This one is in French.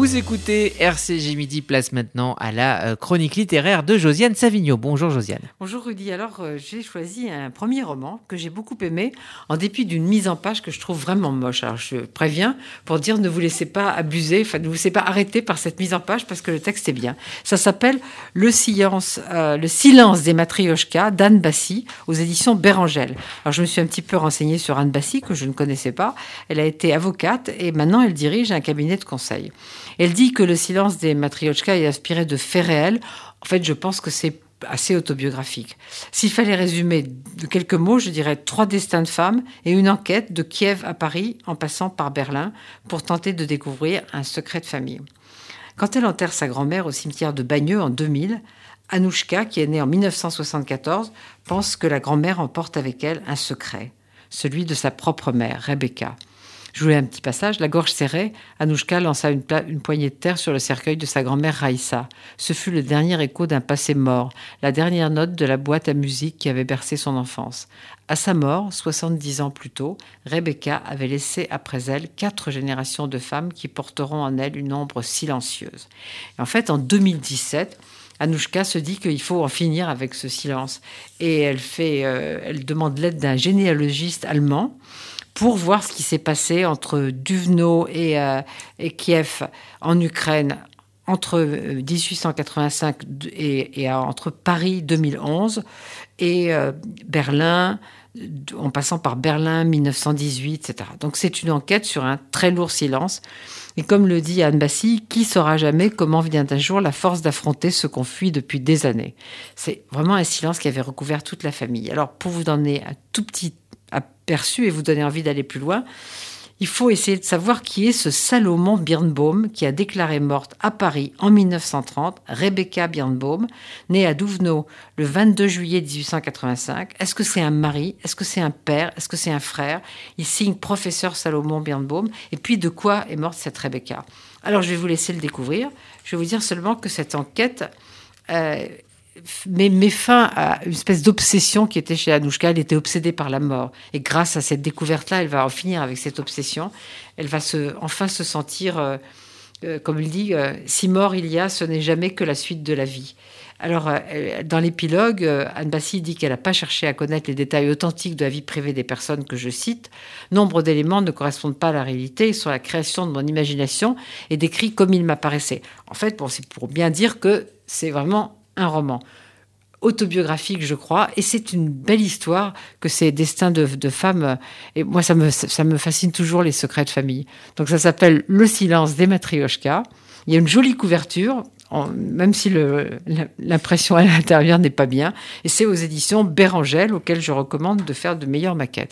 Vous écoutez RCG Midi, place maintenant à la euh, chronique littéraire de Josiane Savigno. Bonjour Josiane. Bonjour Rudy, alors euh, j'ai choisi un premier roman que j'ai beaucoup aimé, en dépit d'une mise en page que je trouve vraiment moche. Alors je préviens pour dire ne vous laissez pas abuser, ne vous laissez pas arrêter par cette mise en page parce que le texte est bien. Ça s'appelle Le silence, euh, le silence des matrioshkas d'Anne Bassi aux éditions Bérangel. Alors je me suis un petit peu renseignée sur Anne Bassi que je ne connaissais pas. Elle a été avocate et maintenant elle dirige un cabinet de conseil. Elle dit que le silence des matriochkas est inspiré de faits réels. En fait, je pense que c'est assez autobiographique. S'il fallait résumer de quelques mots, je dirais trois destins de femmes et une enquête de Kiev à Paris en passant par Berlin pour tenter de découvrir un secret de famille. Quand elle enterre sa grand-mère au cimetière de Bagneux en 2000, Anouchka, qui est née en 1974, pense que la grand-mère emporte avec elle un secret, celui de sa propre mère, Rebecca. Je voulais un petit passage. La gorge serrée, Anouchka lança une, poignée de terre sur le cercueil de sa grand-mère Raïssa. Ce fut le dernier écho d'un passé mort, la dernière note de la boîte à musique qui avait bercé son enfance. À sa mort, 70 ans plus tôt, Rebecca avait laissé après elle quatre générations de femmes qui porteront en elle une ombre silencieuse. en fait, en 2017, Anouchka se dit qu'il faut en finir avec ce silence. Et elle, fait, euh, elle demande l'aide d'un généalogiste allemand pour voir ce qui s'est passé entre Duvno et, euh, Kiev en Ukraine entre 1885 euh, et, et entre Paris 2011 et euh, Berlin en passant par Berlin 1918, etc. Donc c'est une enquête sur un très lourd silence. Et comme le dit Anne Bassi, qui saura jamais comment vient un jour la force d'affronter ce qu'on fuit depuis des années? C'est vraiment un silence qui avait recouvert toute la famille. Alors pour vous donner un tout petit aperçu et vous donner envie d'aller plus loin, il faut essayer de savoir qui est ce Salomon Birnbaum qui a déclaré morte à Paris en 1930 Rebecca Birnbaum, née à Douvenot le 22 juillet 1885. Est-ce que c'est un mari? Est-ce que c'est un père? Est-ce que c'est un frère? Il signe professeur Salomon Birnbaum. Et puis de quoi est morte cette Rebecca? Alors je vais vous laisser le découvrir. Je vais vous dire seulement que cette enquête euh, met, fin à une espèce d'obsession qui était chez Anouchka. Elle était obsédée par la mort. Et grâce à cette découverte-là, elle va en finir avec cette obsession. Elle va se, enfin se sentir, euh, euh, comme il dit, euh, si mort il y a, ce n'est jamais que la suite de la vie. Alors, dans l'épilogue, Anne Bassi dit qu'elle n'a pas cherché à connaître les détails authentiques de la vie privée des personnes que je cite. Nombre d'éléments ne correspondent pas à la réalité, ils sont la création de mon imagination et décrits comme ils m'apparaissaient. En fait, c'est pour bien dire que c'est vraiment un roman autobiographique, je crois, et c'est une belle histoire que ces destins de, femmes. Et moi, ça me, ça me fascine toujours les secrets de famille. Donc, ça s'appelle Le silence des matrioshkas. Il y a une jolie couverture, même si l'impression à l'intérieur n'est pas bien. Et c'est aux éditions Bérangel, auxquelles je recommande de faire de meilleures maquettes.